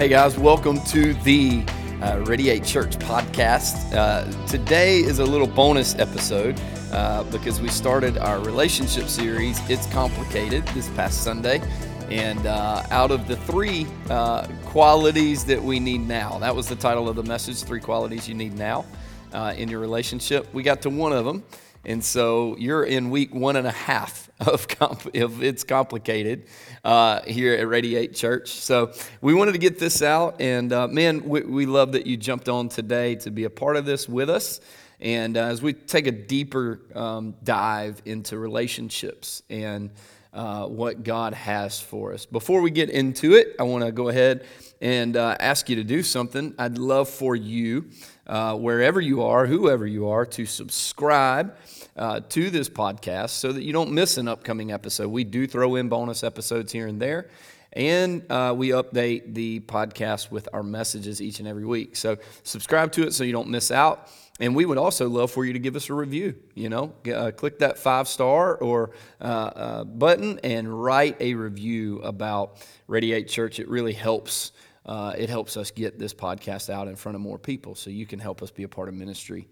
Hey guys, welcome to the uh, Radiate Church podcast. Uh, today is a little bonus episode uh, because we started our relationship series, It's Complicated, this past Sunday. And uh, out of the three uh, qualities that we need now, that was the title of the message Three Qualities You Need Now uh, in Your Relationship. We got to one of them. And so you're in week one and a half of, comp- It's Complicated uh, here at Radiate Church. So we wanted to get this out. And uh, man, we, we, love that you jumped on today to be a part of this with us. And uh, as we take a deeper um, dive into relationships and uh, what God has for us. Before we get into it, I want to go ahead and uh, ask you to do something. I'd love for you, uh, wherever you are, whoever you are, to subscribe uh, to this podcast so that you don't miss an upcoming episode. We do throw in bonus episodes here and there. And uh, we update the podcast with our messages each and every week. So subscribe to it so you don't miss out. And we would also love for you to give us a review. You know, uh, click that five star or uh, uh, button and write a review about Radiate Church. It really helps. Uh, it helps us get this podcast out in front of more people, so you can help us be a part of ministry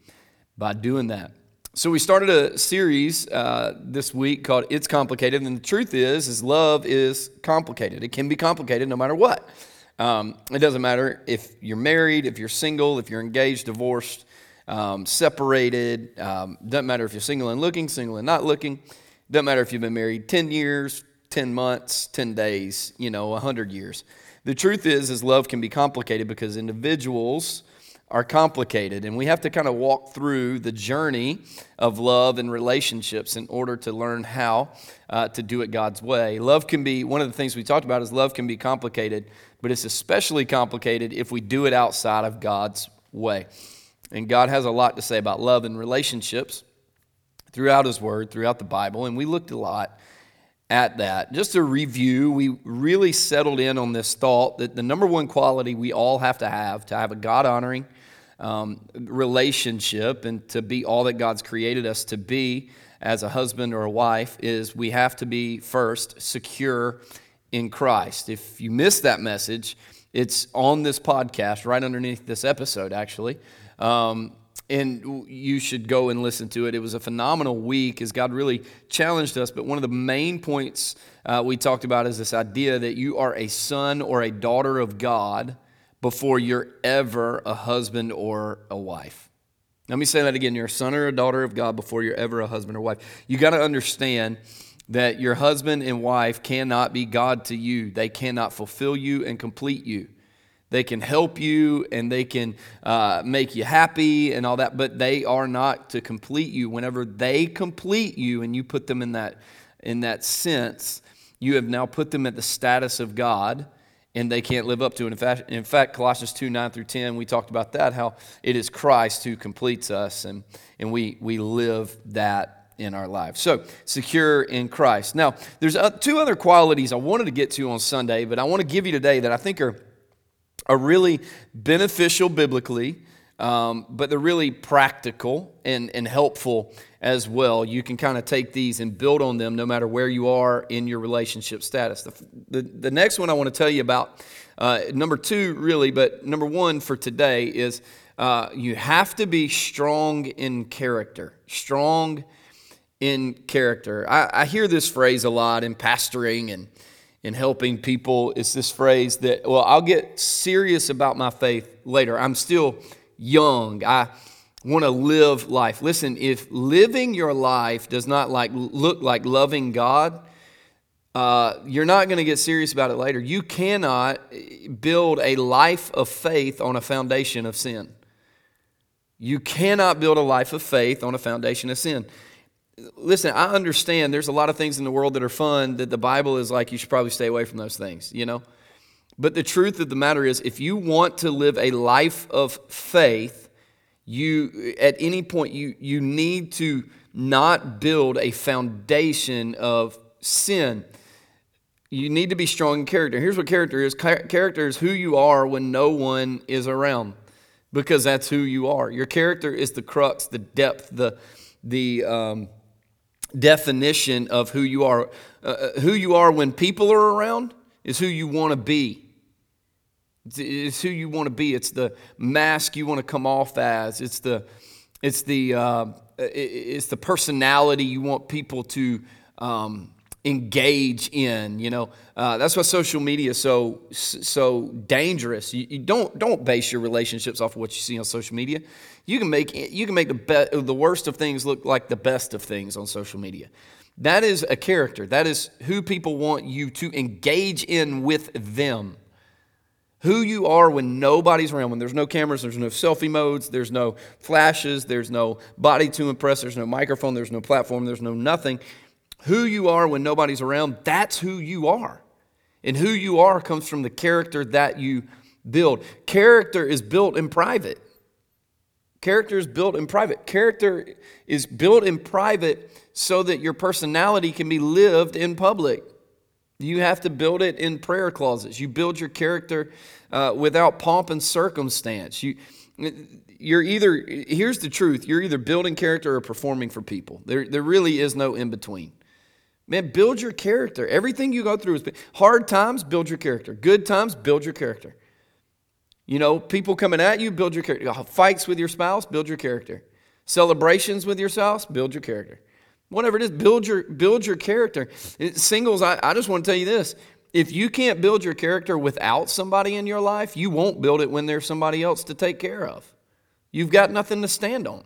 by doing that. So we started a series uh, this week called "It's Complicated," and the truth is, is love is complicated. It can be complicated no matter what. Um, it doesn't matter if you're married, if you're single, if you're engaged, divorced, um, separated. Um, doesn't matter if you're single and looking, single and not looking. Doesn't matter if you've been married 10 years, 10 months, 10 days, you know, 100 years. The truth is, is love can be complicated because individuals are complicated. And we have to kind of walk through the journey of love and relationships in order to learn how uh, to do it God's way. Love can be, one of the things we talked about is love can be complicated, but it's especially complicated if we do it outside of God's way. And God has a lot to say about love and relationships throughout His Word, throughout the Bible. And we looked a lot at that. Just to review, we really settled in on this thought that the number one quality we all have to have to have a God honoring, um, relationship and to be all that God's created us to be as a husband or a wife is we have to be first secure in Christ. If you missed that message, it's on this podcast right underneath this episode, actually. Um, and you should go and listen to it. It was a phenomenal week as God really challenged us. But one of the main points uh, we talked about is this idea that you are a son or a daughter of God before you're ever a husband or a wife. Let me say that again. You're a son or a daughter of God before you're ever a husband or wife. You got to understand that your husband and wife cannot be God to you, they cannot fulfill you and complete you. They can help you and they can uh, make you happy and all that, but they are not to complete you. Whenever they complete you and you put them in that, in that sense, you have now put them at the status of God and they can't live up to it. In fact, in fact, Colossians 2 9 through 10, we talked about that, how it is Christ who completes us, and, and we, we live that in our lives. So, secure in Christ. Now, there's uh, two other qualities I wanted to get to on Sunday, but I want to give you today that I think are, are really beneficial biblically um, but they're really practical and, and helpful as well. You can kind of take these and build on them no matter where you are in your relationship status. The, the, the next one I want to tell you about, uh, number two, really, but number one for today is uh, you have to be strong in character. Strong in character. I, I hear this phrase a lot in pastoring and in helping people. It's this phrase that, well, I'll get serious about my faith later. I'm still young. I want to live life. Listen, if living your life does not like look like loving God, uh, you're not going to get serious about it later. You cannot build a life of faith on a foundation of sin. You cannot build a life of faith on a foundation of sin. Listen, I understand there's a lot of things in the world that are fun that the Bible is like you should probably stay away from those things, you know? But the truth of the matter is, if you want to live a life of faith, you at any point you you need to not build a foundation of sin. You need to be strong in character. Here's what character is. Character is who you are when no one is around, because that's who you are. Your character is the crux, the depth, the the um, definition of who you are. Uh, uh who you are when people are around is who you want to be. It's who you want to be. It's the mask you want to come off as. It's the, it's the, uh, it's the personality you want people to um, engage in. You know, uh, that's why social media is so so dangerous. You, you, don't don't base your relationships off of what you see on social media. You can make you can make the be- the worst of things look like the best of things on social media. That is a character. That is who people want you to engage in with them. Who you are when nobody's around, when there's no cameras, there's no selfie modes, there's no flashes, there's no body to impress, there's no microphone, there's no platform, there's no nothing. Who you are when nobody's around, that's who you are. And who you are comes from the character that you build. Character is built in private. Character is built in private. Character is built in private so that your personality can be lived in public. You have to build it in prayer closets. You build your character uh, without pomp and circumstance. You, you're either, here's the truth you're either building character or performing for people. There, there really is no in between. Man, build your character. Everything you go through is hard times, build your character. Good times, build your character. You know, people coming at you, build your character. Fights with your spouse, build your character. Celebrations with your spouse, build your character. Whatever it is, build your build your character. Singles, I, I just want to tell you this. If you can't build your character without somebody in your life, you won't build it when there's somebody else to take care of. You've got nothing to stand on.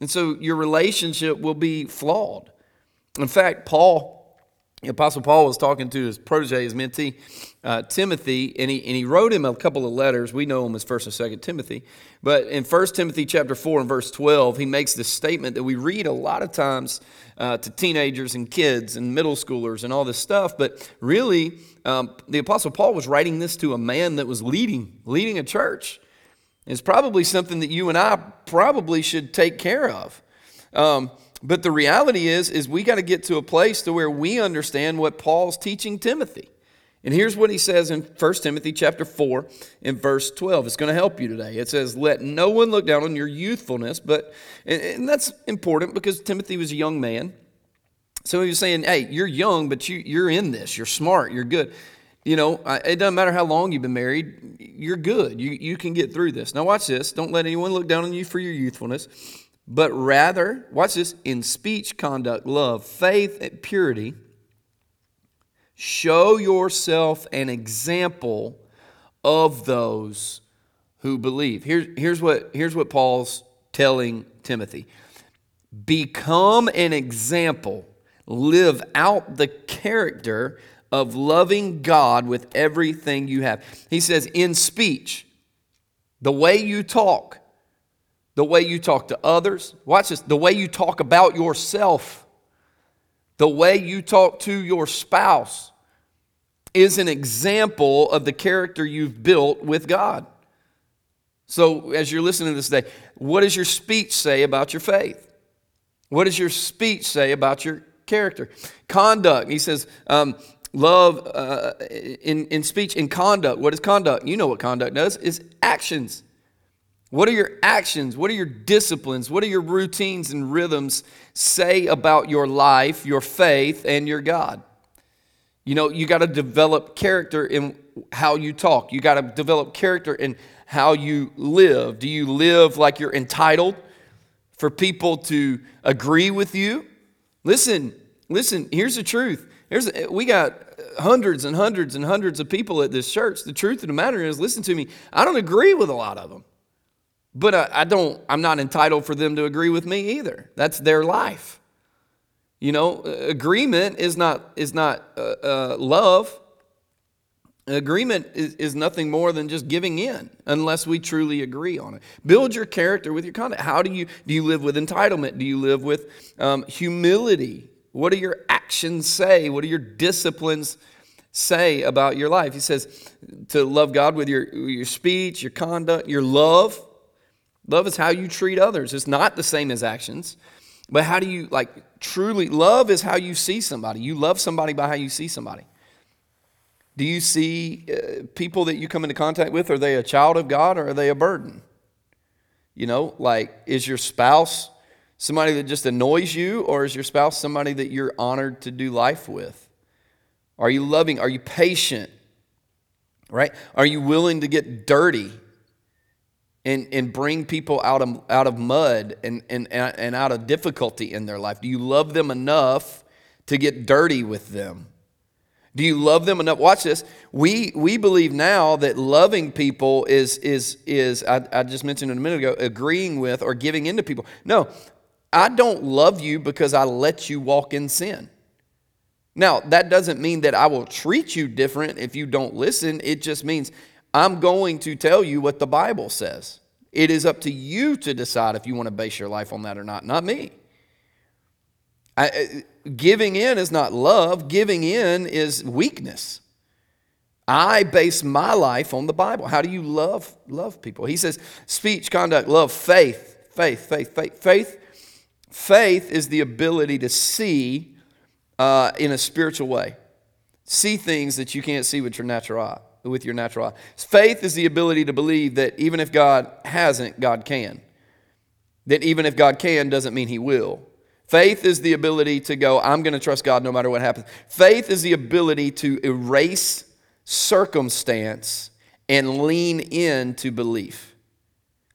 And so your relationship will be flawed. In fact, Paul, the Apostle Paul was talking to his protege, his mentee, uh, Timothy, and he, and he wrote him a couple of letters. We know him as 1st and 2nd Timothy. But in 1 Timothy chapter 4 and verse 12, he makes this statement that we read a lot of times uh, to teenagers and kids and middle schoolers and all this stuff. But really, um, the Apostle Paul was writing this to a man that was leading, leading a church. It's probably something that you and I probably should take care of. Um, but the reality is, is we got to get to a place to where we understand what Paul's teaching Timothy. And here's what he says in 1 Timothy chapter 4 in verse 12. It's going to help you today. It says, Let no one look down on your youthfulness, but and that's important because Timothy was a young man. So he was saying, Hey, you're young, but you, you're in this. You're smart. You're good. You know, it doesn't matter how long you've been married, you're good. You, you can get through this. Now, watch this. Don't let anyone look down on you for your youthfulness but rather, watch this, in speech, conduct, love, faith, and purity, show yourself an example of those who believe. Here's, here's, what, here's what Paul's telling Timothy Become an example, live out the character of loving God with everything you have. He says, in speech, the way you talk, the way you talk to others. Watch this the way you talk about yourself, the way you talk to your spouse is an example of the character you've built with God. So, as you're listening to this today, what does your speech say about your faith? What does your speech say about your character? Conduct, he says, um, love uh, in, in speech, in conduct. What is conduct? You know what conduct does, is actions. What are your actions? What are your disciplines? What are your routines and rhythms say about your life, your faith, and your God? You know, you got to develop character in how you talk. You got to develop character in how you live. Do you live like you're entitled for people to agree with you? Listen, listen, here's the truth. Here's, we got hundreds and hundreds and hundreds of people at this church. The truth of the matter is, listen to me, I don't agree with a lot of them. But I, don't, I'm not entitled for them to agree with me either. That's their life. You know, agreement is not, is not uh, uh, love. Agreement is, is nothing more than just giving in unless we truly agree on it. Build your character with your conduct. How do you do you live with entitlement? Do you live with um, humility? What do your actions say? What do your disciplines say about your life? He says to love God with your, your speech, your conduct, your love. Love is how you treat others. It's not the same as actions. But how do you, like, truly, love is how you see somebody. You love somebody by how you see somebody. Do you see uh, people that you come into contact with, are they a child of God or are they a burden? You know, like, is your spouse somebody that just annoys you or is your spouse somebody that you're honored to do life with? Are you loving? Are you patient? Right? Are you willing to get dirty and, and bring people out of, out of mud and, and, and out of difficulty in their life? Do you love them enough to get dirty with them? Do you love them enough? Watch this. We, we believe now that loving people is, is, is I, I just mentioned it a minute ago, agreeing with or giving into people. No, I don't love you because I let you walk in sin. Now, that doesn't mean that I will treat you different if you don't listen. It just means I'm going to tell you what the Bible says. It is up to you to decide if you want to base your life on that or not, not me. I, giving in is not love, giving in is weakness. I base my life on the Bible. How do you love love people? He says speech, conduct, love, faith, faith, faith, faith, faith. Faith is the ability to see uh, in a spiritual way, see things that you can't see with your natural eye. With your natural eye, faith is the ability to believe that even if God hasn't, God can. That even if God can, doesn't mean He will. Faith is the ability to go, I'm going to trust God no matter what happens. Faith is the ability to erase circumstance and lean into belief.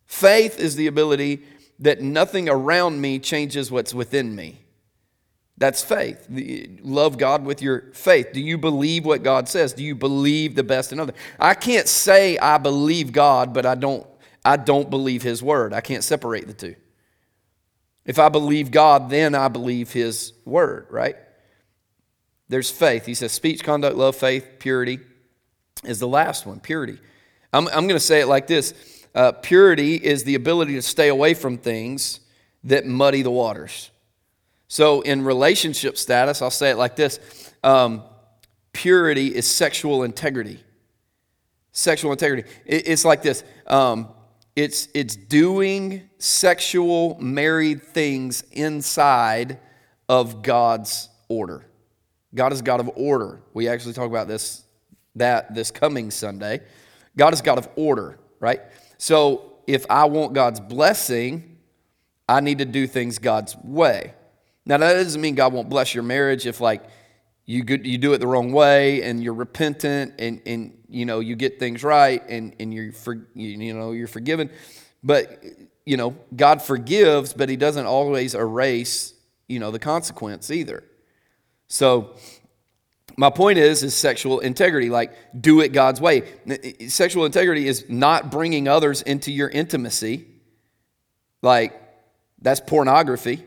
Faith is the ability that nothing around me changes what's within me. That's faith. Love God with your faith. Do you believe what God says? Do you believe the best in others? I can't say I believe God, but I don't I don't believe his word. I can't separate the two. If I believe God, then I believe His word, right? There's faith. He says speech, conduct, love, faith, purity is the last one purity. I'm, I'm going to say it like this uh, purity is the ability to stay away from things that muddy the waters. So, in relationship status, I'll say it like this um, purity is sexual integrity. Sexual integrity. It, it's like this um, it's, it's doing sexual married things inside of God's order. God is God of order. We actually talk about this that this coming Sunday. God is God of order, right? So if I want God's blessing, I need to do things God's way. Now that doesn't mean God won't bless your marriage if like you you do it the wrong way and you're repentant and, and you know you get things right and, and you're for, you know you're forgiven. But you know god forgives but he doesn't always erase you know the consequence either. So my point is is sexual integrity like do it god's way. Sexual integrity is not bringing others into your intimacy. Like that's pornography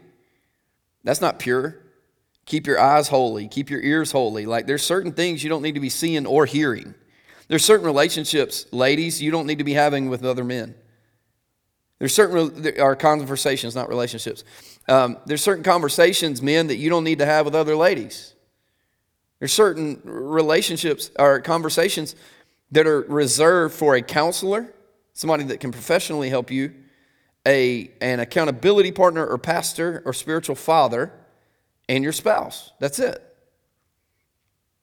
that's not pure Keep your eyes holy. Keep your ears holy. Like there's certain things you don't need to be seeing or hearing. There's certain relationships, ladies, you don't need to be having with other men. There's certain there are conversations, not relationships. Um, there's certain conversations, men, that you don't need to have with other ladies. There's certain relationships or conversations that are reserved for a counselor, somebody that can professionally help you, a an accountability partner or pastor or spiritual father and your spouse. That's it.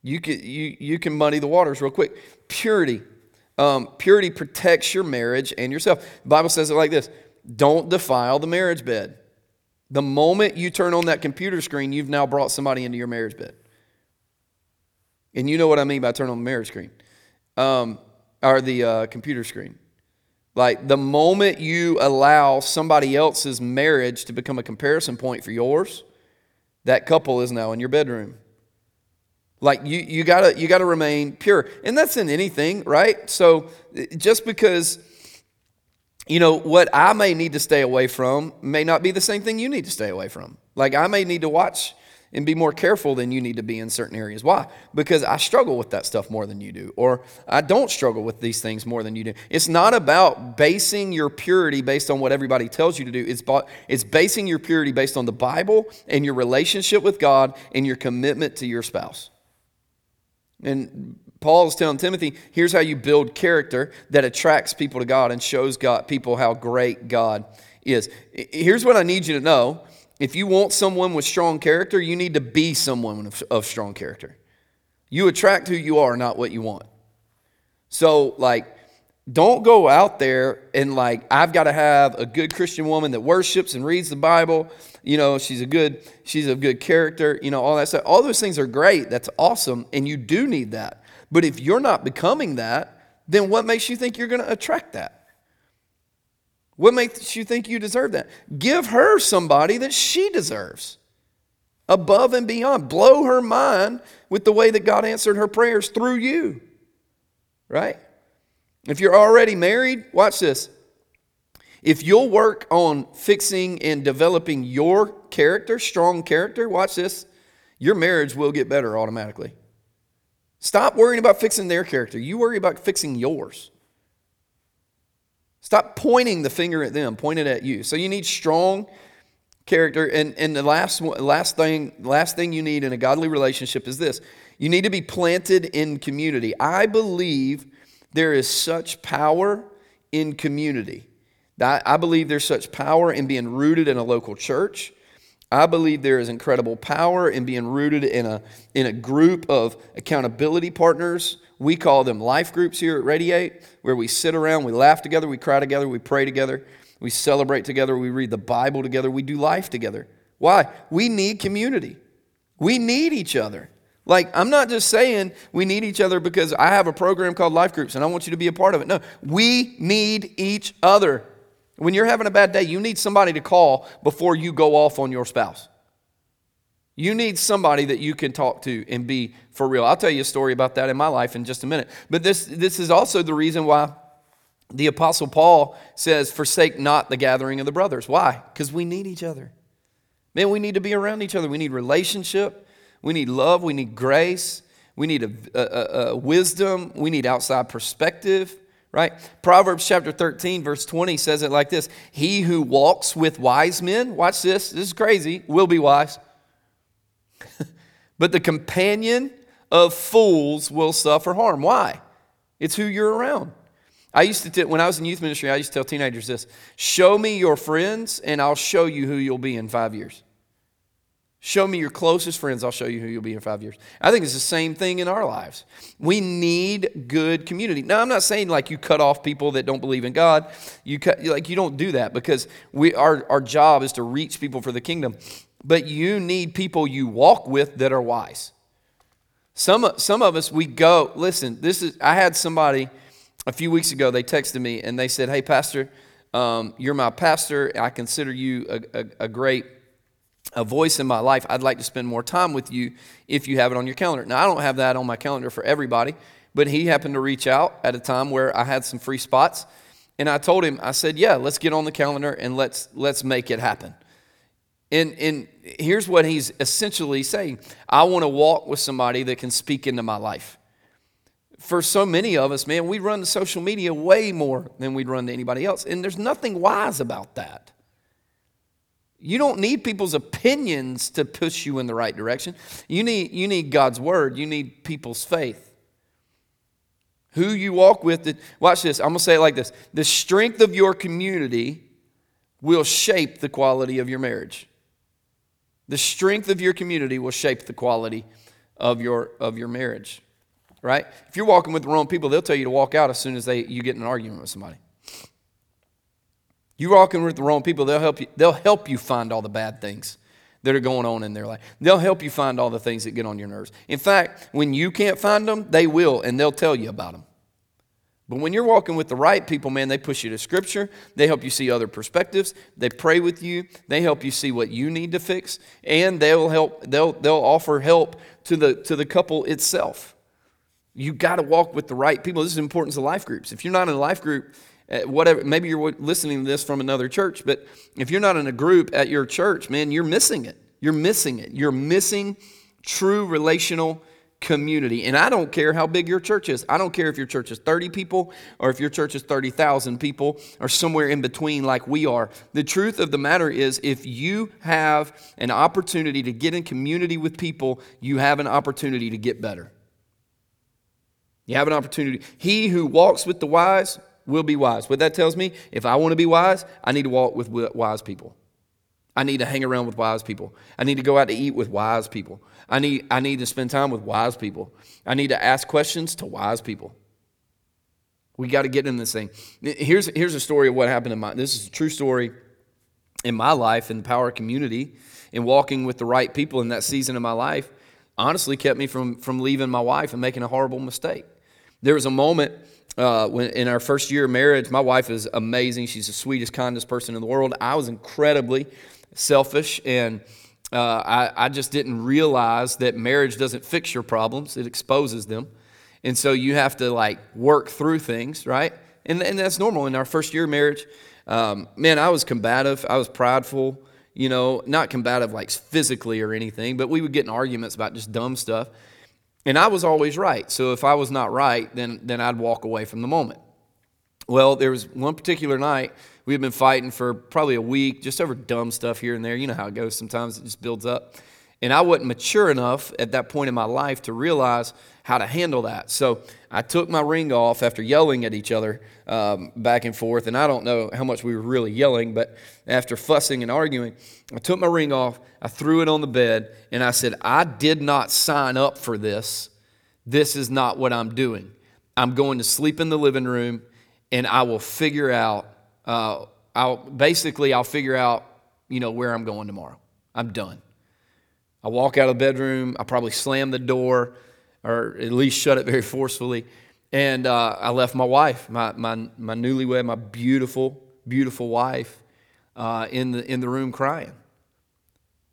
You can, you, you can muddy the waters real quick. Purity. Um, purity protects your marriage and yourself. The Bible says it like this don't defile the marriage bed. The moment you turn on that computer screen, you've now brought somebody into your marriage bed. And you know what I mean by turn on the marriage screen um, or the uh, computer screen. Like the moment you allow somebody else's marriage to become a comparison point for yours, that couple is now in your bedroom. Like you, you gotta you gotta remain pure. And that's in anything, right? So just because you know what I may need to stay away from may not be the same thing you need to stay away from. Like I may need to watch and be more careful than you need to be in certain areas. Why? Because I struggle with that stuff more than you do, or I don't struggle with these things more than you do. It's not about basing your purity based on what everybody tells you to do. It's, it's basing your purity based on the Bible and your relationship with God and your commitment to your spouse. And Paul is telling Timothy, here's how you build character that attracts people to God and shows God people how great God is. Here's what I need you to know if you want someone with strong character, you need to be someone of, of strong character. You attract who you are, not what you want. So, like, don't go out there and like I've got to have a good Christian woman that worships and reads the Bible. You know, she's a good she's a good character. You know, all that stuff. All those things are great. That's awesome, and you do need that. But if you're not becoming that, then what makes you think you're going to attract that? What makes you think you deserve that? Give her somebody that she deserves above and beyond. Blow her mind with the way that God answered her prayers through you. Right? If you're already married, watch this. If you'll work on fixing and developing your character, strong character, watch this, your marriage will get better automatically. Stop worrying about fixing their character. You worry about fixing yours. Stop pointing the finger at them, point it at you. So you need strong character. And, and the last, last, thing, last thing you need in a godly relationship is this you need to be planted in community. I believe there is such power in community. I, believe there's such power in being rooted in a local church. I believe there is incredible power in being rooted in a, in a group of accountability partners. We call them life groups here at Radiate, where we sit around, we laugh together, we cry together, we pray together, we celebrate together, we read the Bible together, we do life together. Why? We need community. We need each other. Like, I'm not just saying we need each other because I have a program called Life Groups and I want you to be a part of it. No, we need each other. When you're having a bad day, you need somebody to call before you go off on your spouse. You need somebody that you can talk to and be for real. I'll tell you a story about that in my life in just a minute. But this, this is also the reason why the Apostle Paul says, Forsake not the gathering of the brothers. Why? Because we need each other. Man, we need to be around each other. We need relationship. We need love. We need grace. We need a, a, a wisdom. We need outside perspective right? Proverbs chapter 13, verse 20 says it like this He who walks with wise men, watch this, this is crazy, will be wise. but the companion of fools will suffer harm. Why? It's who you're around. I used to, t- when I was in youth ministry, I used to tell teenagers this show me your friends, and I'll show you who you'll be in five years. Show me your closest friends, I'll show you who you'll be in five years. I think it's the same thing in our lives. We need good community. Now, I'm not saying like you cut off people that don't believe in God. You cut, like you don't do that because we our, our job is to reach people for the kingdom. But you need people you walk with that are wise. Some, some of us, we go, listen, this is, I had somebody a few weeks ago, they texted me and they said, Hey, Pastor, um, you're my pastor. I consider you a, a, a great a voice in my life, I'd like to spend more time with you if you have it on your calendar. Now, I don't have that on my calendar for everybody, but he happened to reach out at a time where I had some free spots. And I told him, I said, yeah, let's get on the calendar and let's, let's make it happen. And, and here's what he's essentially saying I want to walk with somebody that can speak into my life. For so many of us, man, we run the social media way more than we'd run to anybody else. And there's nothing wise about that. You don't need people's opinions to push you in the right direction. You need, you need God's word, you need people's faith. Who you walk with, watch this, I'm to say it like this the strength of your community will shape the quality of your marriage. The strength of your community will shape the quality of your, of your marriage, right? If you're walking with the wrong people, they'll tell you to walk out as soon as they, you get in an argument with somebody. You're walking with the wrong people, they'll help you, they'll help you find all the bad things that are going on in their life. They'll help you find all the things that get on your nerves. In fact, when you can't find them, they will, and they'll tell you about them. But when you're walking with the right people, man, they push you to scripture. They help you see other perspectives. They pray with you. They help you see what you need to fix. And they'll help, they'll, they'll offer help to the, to the couple itself. You got to walk with the right people. This is the importance of life groups. If you're not in a life group, uh, whatever maybe you're listening to this from another church but if you're not in a group at your church man you're missing it you're missing it you're missing true relational community. And i don't care how big your church is. I don't care if your church is 30 people or if your church is 30,000 people or somewhere in between like we are. The truth of the matter is if you have an opportunity to get in community with people you have an opportunity to get better. You have an opportunity. He who walks with the wise will be wise. What that tells me, if I want to be wise, I need to walk with wise people. I need to hang around with wise people. I need to go out to eat with wise people. I need, I need to spend time with wise people. I need to ask questions to wise people. We got to get in this thing. Here's, here's a story of what happened in my, this is a true story in my life in the power community and walking with the right people in that season of my life honestly kept me from, from leaving my wife and making a horrible mistake. There was a moment uh, when in our first year of marriage, my wife is amazing. She's the sweetest, kindest person in the world. I was incredibly selfish, and uh, I, I just didn't realize that marriage doesn't fix your problems; it exposes them. And so you have to like work through things, right? And, and that's normal in our first year of marriage. Um, man, I was combative. I was prideful. You know, not combative like physically or anything, but we would get in arguments about just dumb stuff. And I was always right. So if I was not right, then, then I'd walk away from the moment. Well, there was one particular night we had been fighting for probably a week, just over dumb stuff here and there. You know how it goes sometimes, it just builds up. And I wasn't mature enough at that point in my life to realize how to handle that. So I took my ring off after yelling at each other um, back and forth. And I don't know how much we were really yelling, but after fussing and arguing, I took my ring off, I threw it on the bed, and I said, I did not sign up for this. This is not what I'm doing. I'm going to sleep in the living room, and I will figure out. Uh, I'll basically I'll figure out you know where I'm going tomorrow. I'm done. I walk out of the bedroom. I probably slam the door or at least shut it very forcefully. And uh, I left my wife, my, my, my newlywed, my beautiful, beautiful wife, uh, in, the, in the room crying,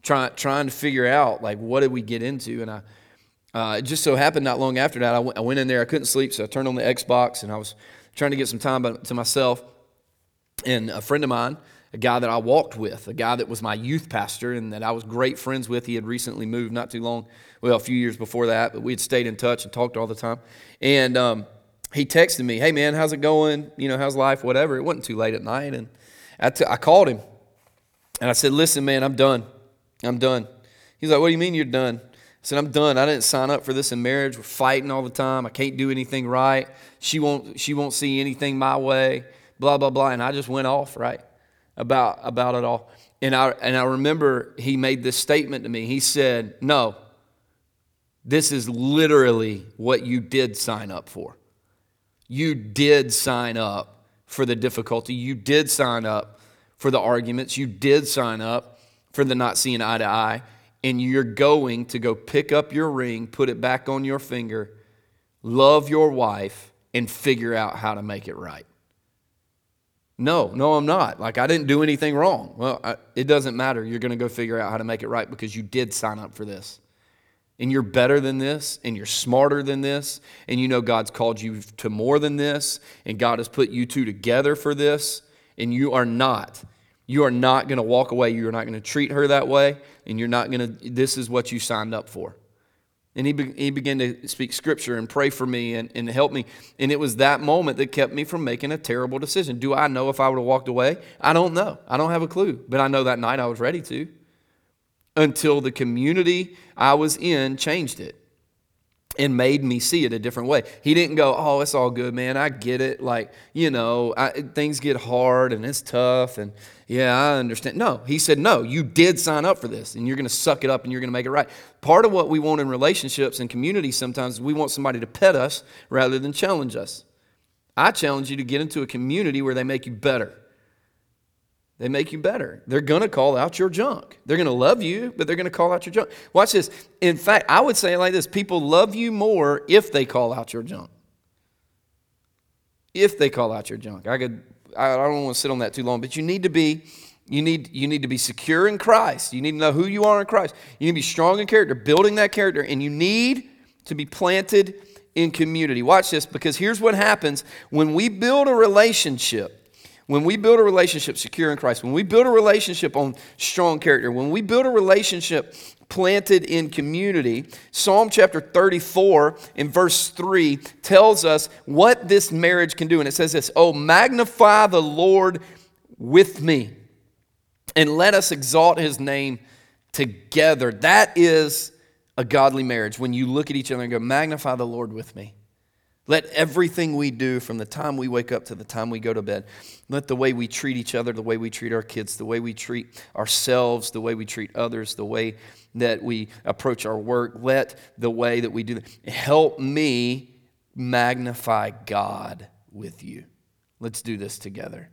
trying, trying to figure out, like, what did we get into? And I, uh, it just so happened not long after that, I, w- I went in there. I couldn't sleep, so I turned on the Xbox and I was trying to get some time to myself. And a friend of mine, a guy that I walked with, a guy that was my youth pastor and that I was great friends with. He had recently moved not too long, well, a few years before that, but we had stayed in touch and talked all the time. And um, he texted me, Hey, man, how's it going? You know, how's life? Whatever. It wasn't too late at night. And I, t- I called him and I said, Listen, man, I'm done. I'm done. He's like, What do you mean you're done? I said, I'm done. I didn't sign up for this in marriage. We're fighting all the time. I can't do anything right. She won't, she won't see anything my way, blah, blah, blah. And I just went off, right? about, about it all. And I, and I remember he made this statement to me. He said, No, this is literally what you did sign up for. You did sign up for the difficulty. You did sign up for the arguments. You did sign up for the not seeing eye to eye. And you're going to go pick up your ring, put it back on your finger, love your wife, and figure out how to make it right. No, no, I'm not. Like, I didn't do anything wrong. Well, I, it doesn't matter. You're going to go figure out how to make it right because you did sign up for this. And you're better than this, and you're smarter than this, and you know God's called you to more than this, and God has put you two together for this, and you are not. You are not going to walk away. You are not going to treat her that way, and you're not going to, this is what you signed up for. And he, be, he began to speak scripture and pray for me and, and help me. And it was that moment that kept me from making a terrible decision. Do I know if I would have walked away? I don't know. I don't have a clue. But I know that night I was ready to until the community I was in changed it and made me see it a different way. He didn't go, "Oh, it's all good, man. I get it. Like, you know, I, things get hard and it's tough and yeah, I understand." No, he said, "No, you did sign up for this and you're going to suck it up and you're going to make it right." Part of what we want in relationships and communities sometimes we want somebody to pet us rather than challenge us. I challenge you to get into a community where they make you better. They make you better. They're going to call out your junk. They're going to love you, but they're going to call out your junk. Watch this. In fact, I would say it like this people love you more if they call out your junk. If they call out your junk. I could I don't want to sit on that too long, but you need to be you need you need to be secure in Christ. You need to know who you are in Christ. You need to be strong in character, building that character, and you need to be planted in community. Watch this because here's what happens when we build a relationship when we build a relationship secure in Christ, when we build a relationship on strong character, when we build a relationship planted in community, Psalm chapter 34 in verse 3 tells us what this marriage can do. And it says this Oh, magnify the Lord with me, and let us exalt his name together. That is a godly marriage when you look at each other and go, Magnify the Lord with me. Let everything we do from the time we wake up to the time we go to bed, let the way we treat each other, the way we treat our kids, the way we treat ourselves, the way we treat others, the way that we approach our work, let the way that we do that help me magnify God with you. Let's do this together.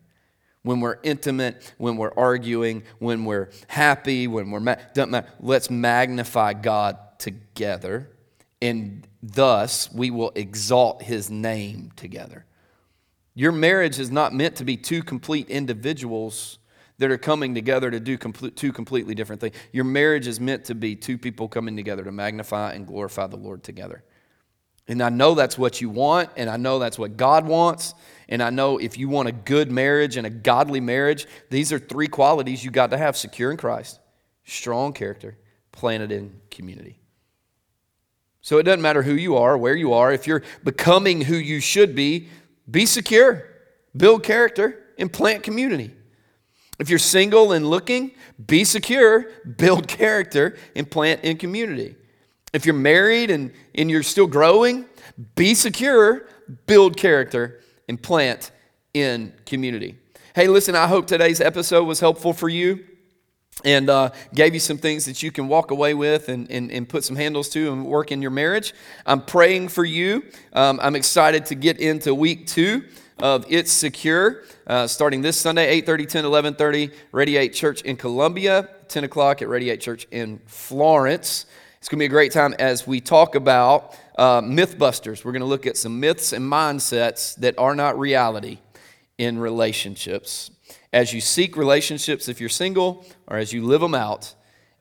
When we're intimate, when we're arguing, when we're happy, when we're mad, doesn't matter. Let's magnify God together and thus we will exalt his name together. Your marriage is not meant to be two complete individuals that are coming together to do complete, two completely different things. Your marriage is meant to be two people coming together to magnify and glorify the Lord together. And I know that's what you want, and I know that's what God wants. And I know if you want a good marriage and a godly marriage, these are three qualities you got to have secure in Christ, strong character, planted in community. So it doesn't matter who you are, where you are, if you're becoming who you should be, be secure, build character, and plant community. If you're single and looking, be secure, build character, and plant in community. If you're married and, and you're still growing, be secure, build character, and plant in community. Hey, listen, I hope today's episode was helpful for you and uh, gave you some things that you can walk away with and, and, and, put some handles to and work in your marriage. I'm praying for you. Um, I'm excited to get into week two of It's Secure, uh, starting this Sunday, 8.30, 10, 11.30, Radiate Church in Columbia, 10 o'clock at Radiate Church in Florence. It's going to be a great time as we talk about uh, Mythbusters. We're going to look at some myths and mindsets that are not reality in relationships. As you seek relationships if you're single, or as you live them out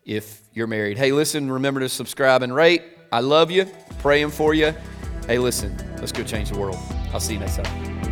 if you're married. Hey, listen, remember to subscribe and rate. I love you, praying for you. Hey, listen, let's go change the world. I'll see you next time.